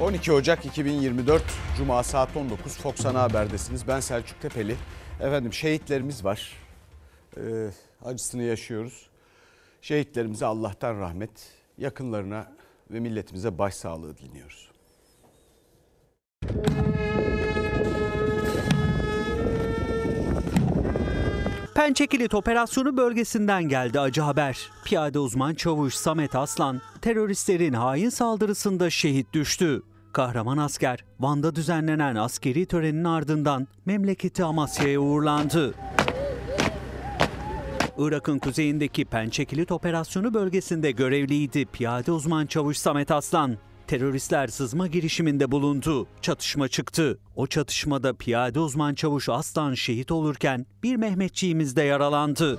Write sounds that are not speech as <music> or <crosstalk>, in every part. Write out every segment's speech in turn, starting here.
12 Ocak 2024 Cuma saat 19 Fox Ana Haber'desiniz. Ben Selçuk Tepeli. Efendim şehitlerimiz var. Ee, acısını yaşıyoruz. Şehitlerimize Allah'tan rahmet, yakınlarına ve milletimize başsağlığı diliyoruz. Pençekilit operasyonu bölgesinden geldi acı haber. Piyade uzman çavuş Samet Aslan teröristlerin hain saldırısında şehit düştü. Kahraman asker Van'da düzenlenen askeri törenin ardından memleketi Amasya'ya uğurlandı. Irak'ın kuzeyindeki Pençekilit operasyonu bölgesinde görevliydi piyade uzman çavuş Samet Aslan. Teröristler sızma girişiminde bulundu. Çatışma çıktı. O çatışmada piyade uzman çavuş Aslan şehit olurken bir Mehmetçiğimiz de yaralandı.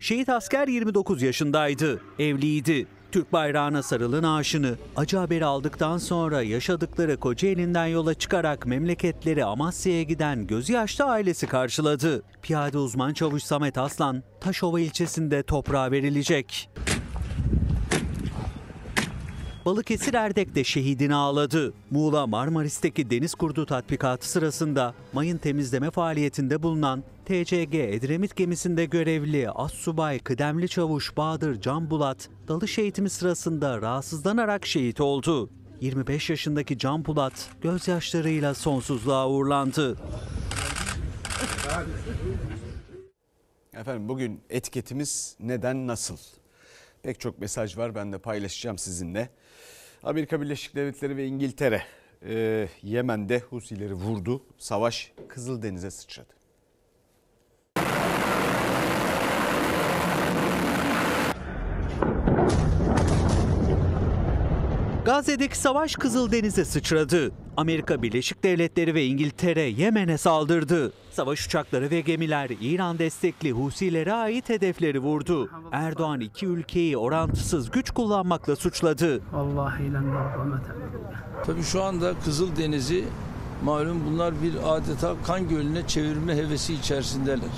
Şehit asker 29 yaşındaydı. Evliydi. Türk bayrağına sarılı naaşını acı haberi aldıktan sonra yaşadıkları Kocaeli'nden yola çıkarak memleketleri Amasya'ya giden gözü yaşlı ailesi karşıladı. Piyade uzman çavuş Samet Aslan Taşova ilçesinde toprağa verilecek. Balıkesir Erdek'te şehidini ağladı. Muğla Marmaris'teki deniz kurdu tatbikatı sırasında mayın temizleme faaliyetinde bulunan TCG Edremit gemisinde görevli Assubay Kıdemli Çavuş Bahadır Can Bulat dalış eğitimi sırasında rahatsızlanarak şehit oldu. 25 yaşındaki Can Bulat gözyaşlarıyla sonsuzluğa uğurlandı. Efendim bugün etiketimiz neden nasıl? Pek çok mesaj var ben de paylaşacağım sizinle. Amerika Birleşik Devletleri ve İngiltere e, Yemen'de Husileri vurdu. Savaş Kızıldeniz'e sıçradı. Gazze'deki savaş Kızıldeniz'e sıçradı. Amerika Birleşik Devletleri ve İngiltere Yemen'e saldırdı. Savaş uçakları ve gemiler İran destekli Husilere ait hedefleri vurdu. Erdoğan iki ülkeyi orantısız güç kullanmakla suçladı. Tabii şu anda Kızıldeniz'i malum bunlar bir adeta kan gölüne çevirme hevesi içerisindeler.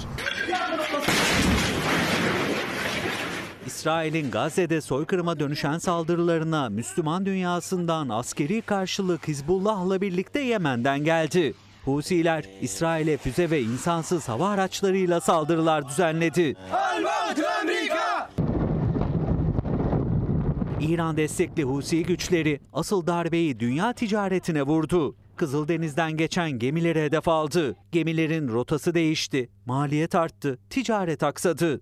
İsrail'in Gazze'de soykırıma dönüşen saldırılarına Müslüman dünyasından askeri karşılık Hizbullah'la birlikte Yemen'den geldi. Husiler İsrail'e füze ve insansız hava araçlarıyla saldırılar düzenledi. İran destekli Husi güçleri asıl darbeyi dünya ticaretine vurdu. Kızıldeniz'den geçen gemileri hedef aldı. Gemilerin rotası değişti, maliyet arttı, ticaret aksadı.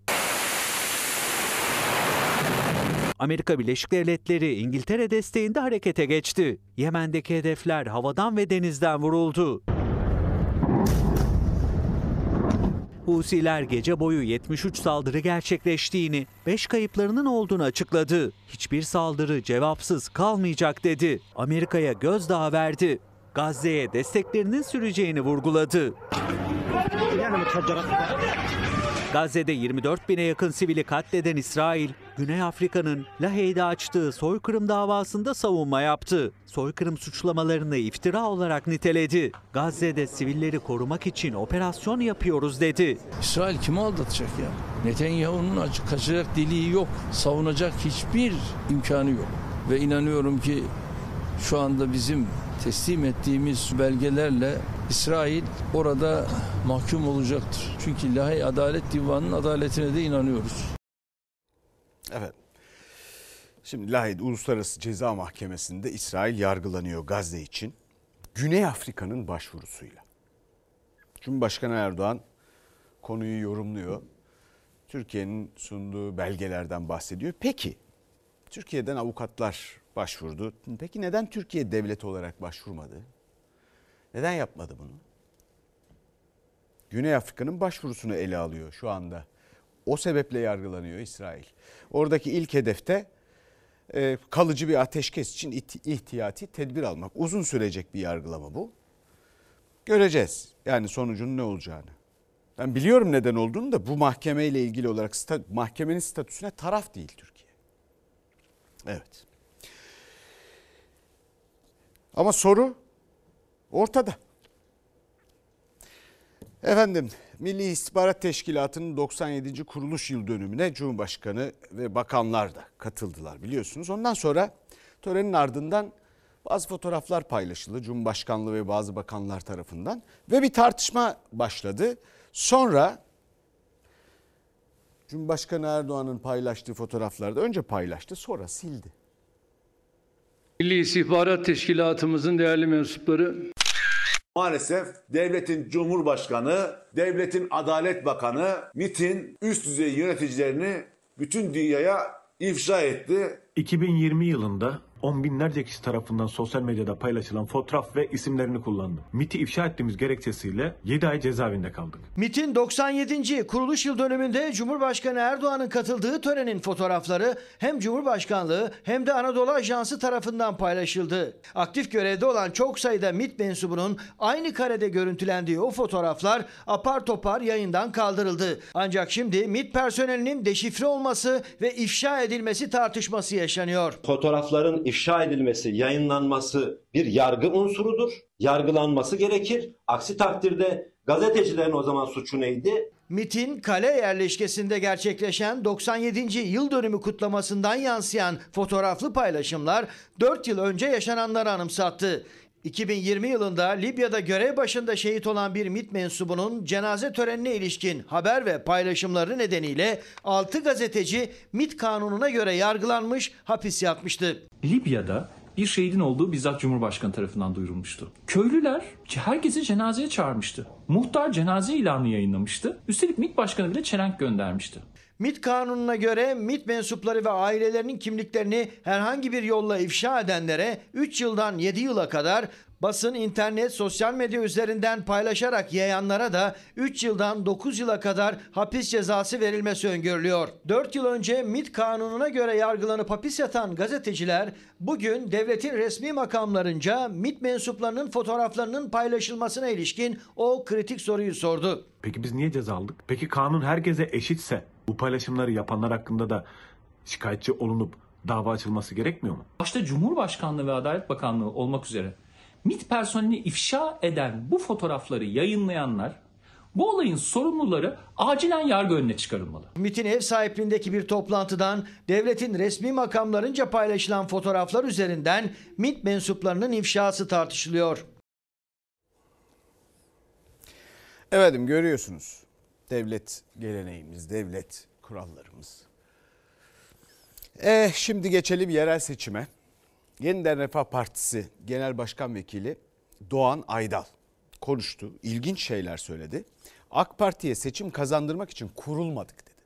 Amerika Birleşik Devletleri İngiltere desteğinde harekete geçti. Yemen'deki hedefler havadan ve denizden vuruldu. Husiler gece boyu 73 saldırı gerçekleştiğini, 5 kayıplarının olduğunu açıkladı. Hiçbir saldırı cevapsız kalmayacak dedi. Amerika'ya gözdağı verdi. Gazze'ye desteklerinin süreceğini vurguladı. Gazze'de 24 bine yakın sivili katleden İsrail, Güney Afrika'nın Lahey'de açtığı soykırım davasında savunma yaptı. Soykırım suçlamalarını iftira olarak niteledi. Gazze'de sivilleri korumak için operasyon yapıyoruz dedi. İsrail kimi aldatacak ya? Netanyahu'nun açık kaçacak deliği yok. Savunacak hiçbir imkanı yok. Ve inanıyorum ki şu anda bizim teslim ettiğimiz belgelerle İsrail orada mahkum olacaktır. Çünkü Lahey Adalet Divanı'nın adaletine de inanıyoruz. Evet. Şimdi Lahey Uluslararası Ceza Mahkemesi'nde İsrail yargılanıyor Gazze için. Güney Afrika'nın başvurusuyla. Cumhurbaşkanı Erdoğan konuyu yorumluyor. Türkiye'nin sunduğu belgelerden bahsediyor. Peki Türkiye'den avukatlar başvurdu. Peki neden Türkiye devlet olarak başvurmadı? Neden yapmadı bunu? Güney Afrika'nın başvurusunu ele alıyor şu anda. O sebeple yargılanıyor İsrail. Oradaki ilk hedefte e, kalıcı bir ateşkes için ihtiyati tedbir almak. Uzun sürecek bir yargılama bu. Göreceğiz yani sonucun ne olacağını. Ben biliyorum neden olduğunu da bu mahkemeyle ilgili olarak mahkemenin statüsüne taraf değil Türkiye. Evet. Ama soru ortada. Efendim Milli İstihbarat Teşkilatı'nın 97. kuruluş yıl dönümüne Cumhurbaşkanı ve bakanlar da katıldılar biliyorsunuz. Ondan sonra Törenin ardından bazı fotoğraflar paylaşıldı Cumhurbaşkanlığı ve bazı bakanlar tarafından ve bir tartışma başladı. Sonra Cumhurbaşkanı Erdoğan'ın paylaştığı fotoğraflarda önce paylaştı sonra sildi. Milli İstihbarat Teşkilatımızın değerli mensupları, Maalesef devletin cumhurbaşkanı, devletin adalet bakanı MIT'in üst düzey yöneticilerini bütün dünyaya ifşa etti. 2020 yılında on binlerce kişi tarafından sosyal medyada paylaşılan fotoğraf ve isimlerini kullandı. MIT'i ifşa ettiğimiz gerekçesiyle 7 ay cezaevinde kaldık. MIT'in 97. kuruluş yıl dönümünde Cumhurbaşkanı Erdoğan'ın katıldığı törenin fotoğrafları hem Cumhurbaşkanlığı hem de Anadolu Ajansı tarafından paylaşıldı. Aktif görevde olan çok sayıda MIT mensubunun aynı karede görüntülendiği o fotoğraflar apar topar yayından kaldırıldı. Ancak şimdi MIT personelinin deşifre olması ve ifşa edilmesi tartışması yaşanıyor. fotoğrafların ifşa edilmesi, yayınlanması bir yargı unsurudur. Yargılanması gerekir. Aksi takdirde gazetecilerin o zaman suçu neydi? MIT'in kale yerleşkesinde gerçekleşen 97. yıl dönümü kutlamasından yansıyan fotoğraflı paylaşımlar 4 yıl önce yaşananları anımsattı. 2020 yılında Libya'da görev başında şehit olan bir MIT mensubunun cenaze törenine ilişkin haber ve paylaşımları nedeniyle 6 gazeteci MIT kanununa göre yargılanmış, hapis yatmıştı. Libya'da bir şehidin olduğu bizzat Cumhurbaşkanı tarafından duyurulmuştu. Köylüler herkesi cenazeye çağırmıştı. Muhtar cenaze ilanı yayınlamıştı. Üstelik MİT Başkanı bile çelenk göndermişti. MIT kanununa göre MIT mensupları ve ailelerinin kimliklerini herhangi bir yolla ifşa edenlere 3 yıldan 7 yıla kadar basın, internet, sosyal medya üzerinden paylaşarak yayanlara da 3 yıldan 9 yıla kadar hapis cezası verilmesi öngörülüyor. 4 yıl önce MIT kanununa göre yargılanıp hapis yatan gazeteciler bugün devletin resmi makamlarınca MIT mensuplarının fotoğraflarının paylaşılmasına ilişkin o kritik soruyu sordu. Peki biz niye ceza aldık? Peki kanun herkese eşitse bu paylaşımları yapanlar hakkında da şikayetçi olunup dava açılması gerekmiyor mu? Başta Cumhurbaşkanlığı ve Adalet Bakanlığı olmak üzere MİT personelini ifşa eden bu fotoğrafları yayınlayanlar bu olayın sorumluları acilen yargı önüne çıkarılmalı. MIT'in ev sahipliğindeki bir toplantıdan devletin resmi makamlarınca paylaşılan fotoğraflar üzerinden MIT mensuplarının ifşası tartışılıyor. Efendim görüyorsunuz devlet geleneğimiz, devlet kurallarımız. Eh şimdi geçelim yerel seçime. Yeniden Refah Partisi Genel Başkan Vekili Doğan Aydal konuştu. İlginç şeyler söyledi. AK Parti'ye seçim kazandırmak için kurulmadık dedi.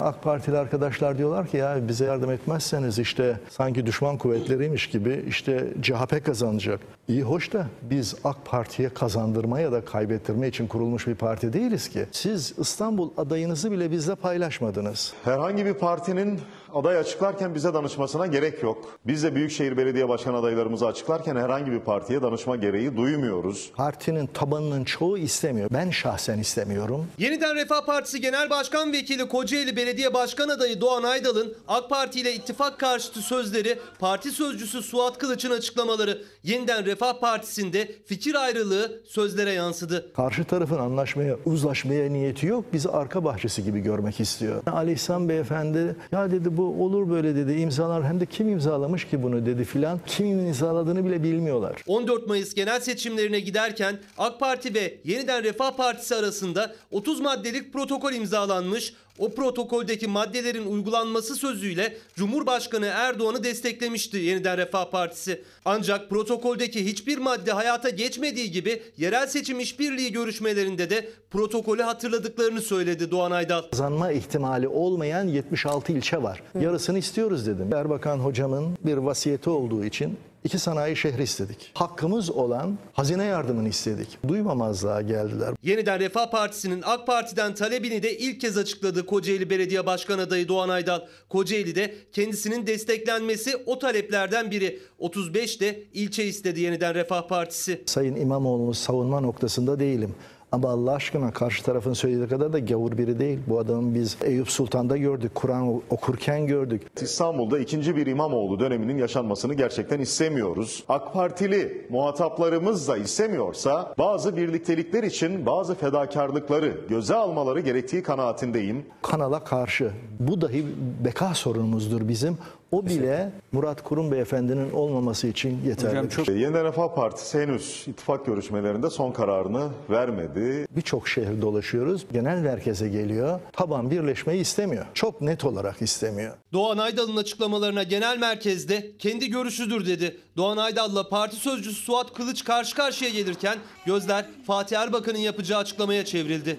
AK Partili arkadaşlar diyorlar ki ya bize yardım etmezseniz işte sanki düşman kuvvetleriymiş gibi işte CHP kazanacak. İyi hoş da biz AK Parti'ye kazandırma ya da kaybettirme için kurulmuş bir parti değiliz ki. Siz İstanbul adayınızı bile bizle paylaşmadınız. Herhangi bir partinin aday açıklarken bize danışmasına gerek yok. Biz de Büyükşehir Belediye Başkan adaylarımızı açıklarken herhangi bir partiye danışma gereği duymuyoruz. Partinin tabanının çoğu istemiyor. Ben şahsen istemiyorum. Yeniden Refah Partisi Genel Başkan Vekili Kocaeli Belediye Başkan Adayı Doğan Aydal'ın AK Parti ile ittifak karşıtı sözleri, parti sözcüsü Suat Kılıç'ın açıklamaları Yeniden Refah Partisi'nde fikir ayrılığı sözlere yansıdı. Karşı tarafın anlaşmaya, uzlaşmaya niyeti yok. Bizi arka bahçesi gibi görmek istiyor. Ali İhsan Beyefendi ya dedi bu olur böyle dedi imzalar hem de kim imzalamış ki bunu dedi filan. Kimin imzaladığını bile bilmiyorlar. 14 Mayıs genel seçimlerine giderken AK Parti ve Yeniden Refah Partisi arasında 30 maddelik protokol imzalanmış. O protokoldeki maddelerin uygulanması sözüyle Cumhurbaşkanı Erdoğan'ı desteklemişti Yeniden Refah Partisi. Ancak protokoldeki hiçbir madde hayata geçmediği gibi yerel seçim işbirliği görüşmelerinde de protokolü hatırladıklarını söyledi Doğan Aydal. Kazanma ihtimali olmayan 76 ilçe var. Yarısını istiyoruz dedim. Erbakan hocamın bir vasiyeti olduğu için iki sanayi şehri istedik. Hakkımız olan hazine yardımını istedik. Duymamazlığa geldiler. Yeniden Refah Partisi'nin AK Parti'den talebini de ilk kez açıkladı Kocaeli Belediye Başkan Adayı Doğan Aydal. Kocaeli'de kendisinin desteklenmesi o taleplerden biri. 35 de ilçe istedi Yeniden Refah Partisi. Sayın İmamoğlu'nu savunma noktasında değilim. Ama Allah aşkına karşı tarafın söylediği kadar da gavur biri değil. Bu adamı biz Eyüp Sultan'da gördük, Kur'an okurken gördük. İstanbul'da ikinci bir İmamoğlu döneminin yaşanmasını gerçekten istemiyoruz. AK Partili muhataplarımız da istemiyorsa bazı birliktelikler için bazı fedakarlıkları göze almaları gerektiği kanaatindeyim. Kanala karşı. Bu dahi beka sorunumuzdur bizim. O bile Murat Kurum Beyefendinin olmaması için yeterli. Yeniden Refah Partisi henüz ittifak görüşmelerinde son kararını vermedi. Birçok şehir dolaşıyoruz. Genel merkeze geliyor. Taban birleşmeyi istemiyor. Çok net olarak istemiyor. Doğan Aydal'ın açıklamalarına genel merkezde kendi görüşüdür dedi. Doğan Aydal'la parti sözcüsü Suat Kılıç karşı karşıya gelirken gözler Fatih Erbakan'ın yapacağı açıklamaya çevrildi.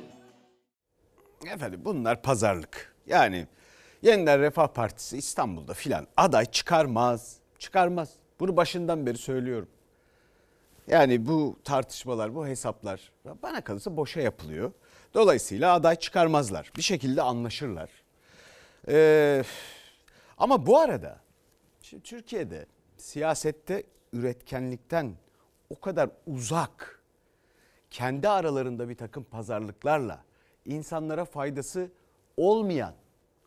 Efendim bunlar pazarlık. Yani Yeniden Refah Partisi İstanbul'da filan aday çıkarmaz. Çıkarmaz. Bunu başından beri söylüyorum. Yani bu tartışmalar, bu hesaplar bana kalırsa boşa yapılıyor. Dolayısıyla aday çıkarmazlar. Bir şekilde anlaşırlar. Ee, ama bu arada şimdi Türkiye'de siyasette üretkenlikten o kadar uzak kendi aralarında bir takım pazarlıklarla insanlara faydası olmayan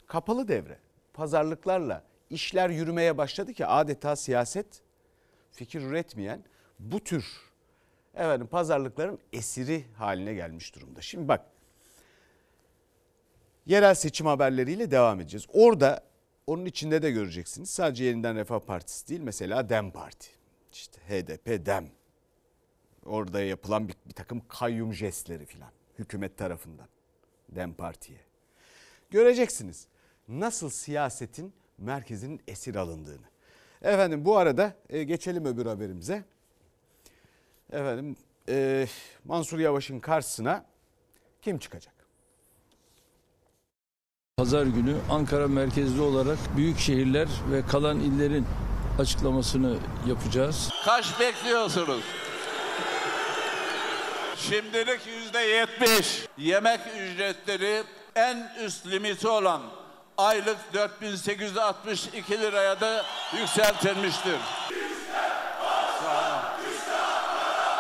kapalı devre pazarlıklarla işler yürümeye başladı ki adeta siyaset fikir üretmeyen bu tür efendim pazarlıkların esiri haline gelmiş durumda. Şimdi bak yerel seçim haberleriyle devam edeceğiz. Orada onun içinde de göreceksiniz. Sadece yeniden Refah Partisi değil mesela DEM Parti. İşte HDP DEM. Orada yapılan bir, bir takım kayyum jestleri filan hükümet tarafından DEM Parti'ye. Göreceksiniz nasıl siyasetin merkezinin esir alındığını. Efendim bu arada e, geçelim öbür haberimize. Efendim e, Mansur Yavaş'ın karşısına kim çıkacak? Pazar günü Ankara merkezli olarak büyük şehirler ve kalan illerin açıklamasını yapacağız. Kaç bekliyorsunuz? Şimdilik yüzde yetmiş. Yemek ücretleri en üst limiti olan aylık 4862 liraya da yükseltilmiştir.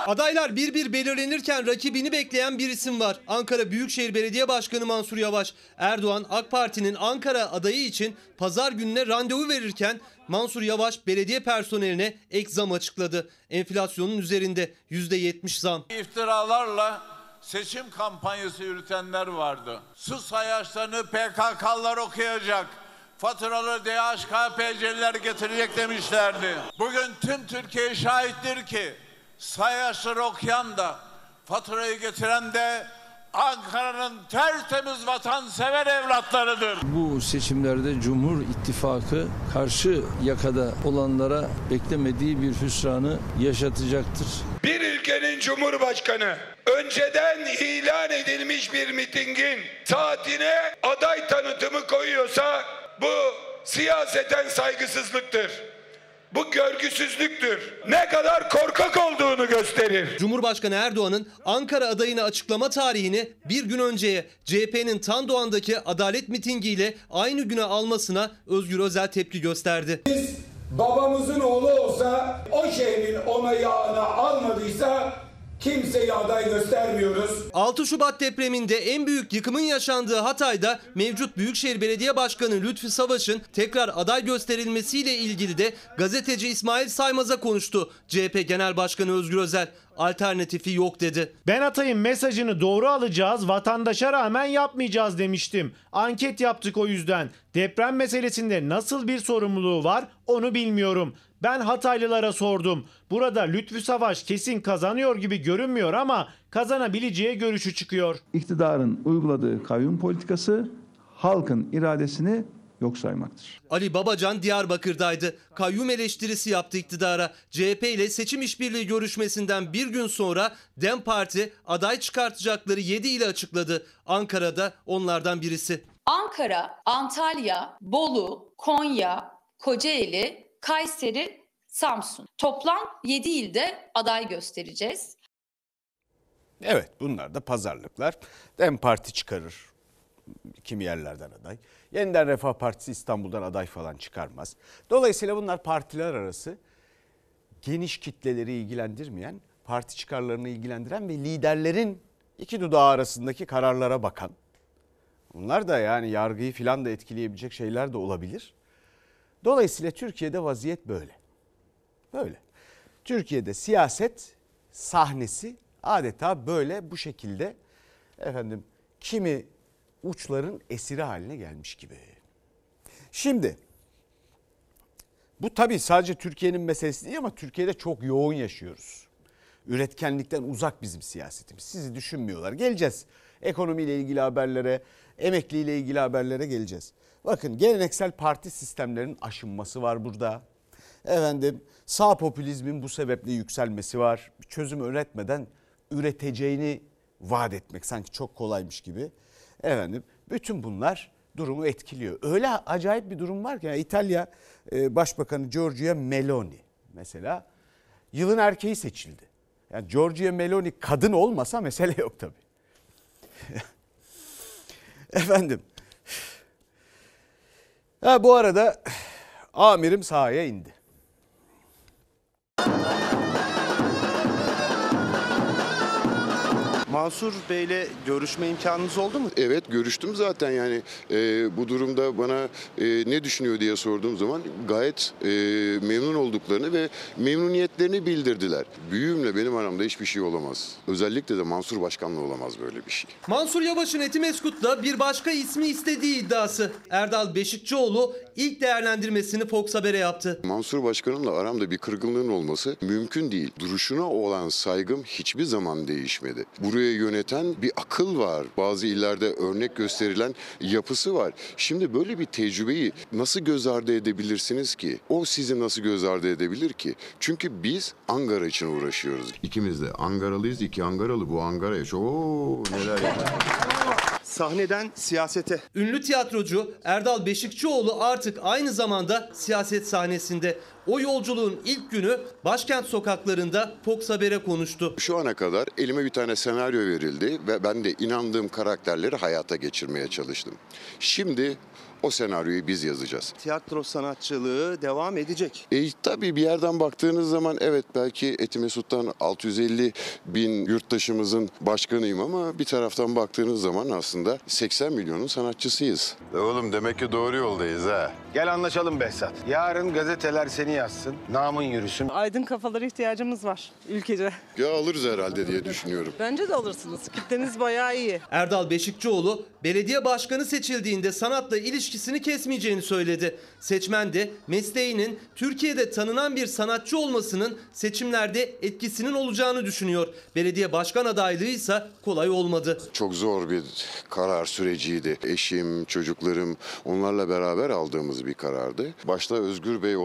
Adaylar bir bir belirlenirken rakibini bekleyen bir isim var. Ankara Büyükşehir Belediye Başkanı Mansur Yavaş. Erdoğan AK Parti'nin Ankara adayı için pazar gününe randevu verirken Mansur Yavaş belediye personeline ek zam açıkladı. Enflasyonun üzerinde %70 zam. İftiralarla seçim kampanyası yürütenler vardı. Su sayaçlarını PKK'lar okuyacak. Faturaları DHKPC'liler getirecek demişlerdi. Bugün tüm Türkiye şahittir ki sayaçları okuyan da faturayı getiren de Ankara'nın tertemiz vatansever evlatlarıdır. Bu seçimlerde Cumhur İttifakı karşı yakada olanlara beklemediği bir hüsranı yaşatacaktır. Bir ülkenin cumhurbaşkanı önceden ilan edilmiş bir mitingin saatine aday tanıtımı koyuyorsa bu siyaseten saygısızlıktır. Bu görgüsüzlüktür. Ne kadar korkak olduğunu gösterir. Cumhurbaşkanı Erdoğan'ın Ankara adayını açıklama tarihini bir gün önceye CHP'nin Tandoğan'daki adalet mitingiyle aynı güne almasına Özgür Özel tepki gösterdi. Babamızın oğlu olsa o şehrin onayını almadıysa kimseye aday göstermiyoruz. 6 Şubat depreminde en büyük yıkımın yaşandığı Hatay'da mevcut Büyükşehir Belediye Başkanı Lütfi Savaş'ın tekrar aday gösterilmesiyle ilgili de gazeteci İsmail Saymaz'a konuştu. CHP Genel Başkanı Özgür Özel alternatifi yok dedi. Ben Atay'ın mesajını doğru alacağız, vatandaşa rağmen yapmayacağız demiştim. Anket yaptık o yüzden. Deprem meselesinde nasıl bir sorumluluğu var onu bilmiyorum. Ben Hataylılara sordum. Burada Lütfü Savaş kesin kazanıyor gibi görünmüyor ama kazanabileceği görüşü çıkıyor. İktidarın uyguladığı kayyum politikası halkın iradesini yok saymaktır. Ali Babacan Diyarbakır'daydı. Kayyum eleştirisi yaptı iktidara. CHP ile seçim işbirliği görüşmesinden bir gün sonra DEM Parti aday çıkartacakları 7 ile açıkladı. Ankara'da onlardan birisi. Ankara, Antalya, Bolu, Konya, Kocaeli, Kayseri, Samsun. Toplam 7 ilde aday göstereceğiz. Evet bunlar da pazarlıklar. Dem Parti çıkarır kimi yerlerden aday. Yeniden Refah Partisi İstanbul'dan aday falan çıkarmaz. Dolayısıyla bunlar partiler arası geniş kitleleri ilgilendirmeyen, parti çıkarlarını ilgilendiren ve liderlerin iki dudağı arasındaki kararlara bakan. Bunlar da yani yargıyı filan da etkileyebilecek şeyler de olabilir. Dolayısıyla Türkiye'de vaziyet böyle. Böyle. Türkiye'de siyaset sahnesi adeta böyle bu şekilde efendim kimi uçların esiri haline gelmiş gibi. Şimdi bu tabii sadece Türkiye'nin meselesi değil ama Türkiye'de çok yoğun yaşıyoruz. Üretkenlikten uzak bizim siyasetimiz. Sizi düşünmüyorlar. Geleceğiz. Ekonomiyle ilgili haberlere, emekliyle ilgili haberlere geleceğiz. Bakın geleneksel parti sistemlerinin aşınması var burada. Efendim sağ popülizmin bu sebeple yükselmesi var. Bir çözüm üretmeden üreteceğini vaat etmek sanki çok kolaymış gibi. Efendim bütün bunlar durumu etkiliyor. Öyle acayip bir durum var ki yani İtalya e, Başbakanı Giorgia Meloni mesela yılın erkeği seçildi. Yani Giorgia Meloni kadın olmasa mesele yok tabii. <laughs> Efendim. Ha, bu arada <sighs> amirim sahaya indi. Mansur Bey'le görüşme imkanınız oldu mu? Evet görüştüm zaten yani e, bu durumda bana e, ne düşünüyor diye sorduğum zaman gayet e, memnun olduklarını ve memnuniyetlerini bildirdiler. Büyüğümle benim aramda hiçbir şey olamaz. Özellikle de Mansur Başkan'la olamaz böyle bir şey. Mansur Yavaş'ın Etimeskut'ta bir başka ismi istediği iddiası. Erdal Beşikçioğlu ilk değerlendirmesini Fox Haber'e yaptı. Mansur Başkan'ımla aramda bir kırgınlığın olması mümkün değil. Duruşuna olan saygım hiçbir zaman değişmedi. Buraya yöneten bir akıl var. Bazı illerde örnek gösterilen yapısı var. Şimdi böyle bir tecrübeyi nasıl göz ardı edebilirsiniz ki? O sizi nasıl göz ardı edebilir ki? Çünkü biz Ankara için uğraşıyoruz. İkimiz de Angaralıyız. iki Angaralı bu Ankara'ya çok neler yapar. Sahneden siyasete. Ünlü tiyatrocu Erdal Beşikçioğlu artık aynı zamanda siyaset sahnesinde. O yolculuğun ilk günü başkent sokaklarında Fox Haber'e konuştu. Şu ana kadar elime bir tane senaryo verildi ve ben de inandığım karakterleri hayata geçirmeye çalıştım. Şimdi o senaryoyu biz yazacağız. Tiyatro sanatçılığı devam edecek. E, tabii bir yerden baktığınız zaman evet belki Etimesut'tan 650 bin yurttaşımızın başkanıyım ama bir taraftan baktığınız zaman aslında 80 milyonun sanatçısıyız. E Oğlum demek ki doğru yoldayız ha. Gel anlaşalım Behzat. Yarın gazeteler seni yazsın, namın yürüsün. Aydın kafalara ihtiyacımız var ülkece. Ya alırız herhalde diye düşünüyorum. Bence de alırsınız. Kitleniz bayağı iyi. Erdal Beşikçioğlu belediye başkanı seçildiğinde sanatla ilişkisini kesmeyeceğini söyledi. Seçmen de mesleğinin Türkiye'de tanınan bir sanatçı olmasının seçimlerde etkisinin olacağını düşünüyor. Belediye başkan adaylığı ise kolay olmadı. Çok zor bir karar süreciydi. Eşim, çocuklarım onlarla beraber aldığımız bir karardı. Başta Özgür Bey